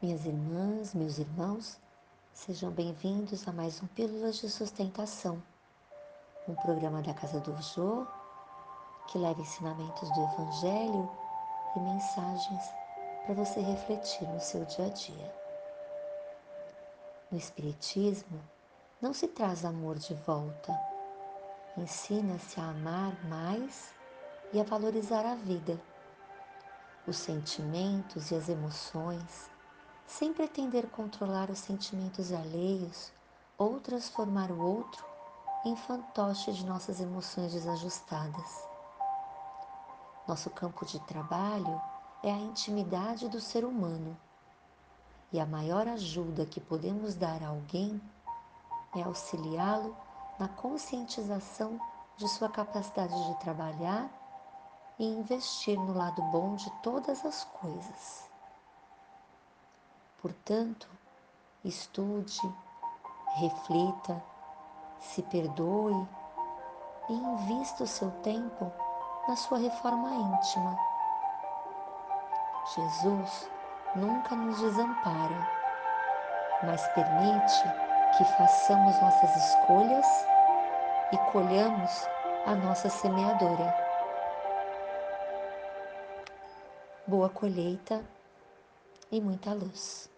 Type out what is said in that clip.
Minhas irmãs, meus irmãos, sejam bem-vindos a mais um Pílulas de Sustentação, um programa da Casa do Jô que leva ensinamentos do Evangelho e mensagens para você refletir no seu dia a dia. No Espiritismo, não se traz amor de volta, ensina-se a amar mais e a valorizar a vida, os sentimentos e as emoções sem pretender controlar os sentimentos alheios ou transformar o outro em fantoche de nossas emoções desajustadas. Nosso campo de trabalho é a intimidade do ser humano e a maior ajuda que podemos dar a alguém é auxiliá-lo na conscientização de sua capacidade de trabalhar e investir no lado bom de todas as coisas. Portanto, estude, reflita, se perdoe e invista o seu tempo na sua reforma íntima. Jesus nunca nos desampara, mas permite que façamos nossas escolhas e colhamos a nossa semeadora. Boa colheita e muita luz.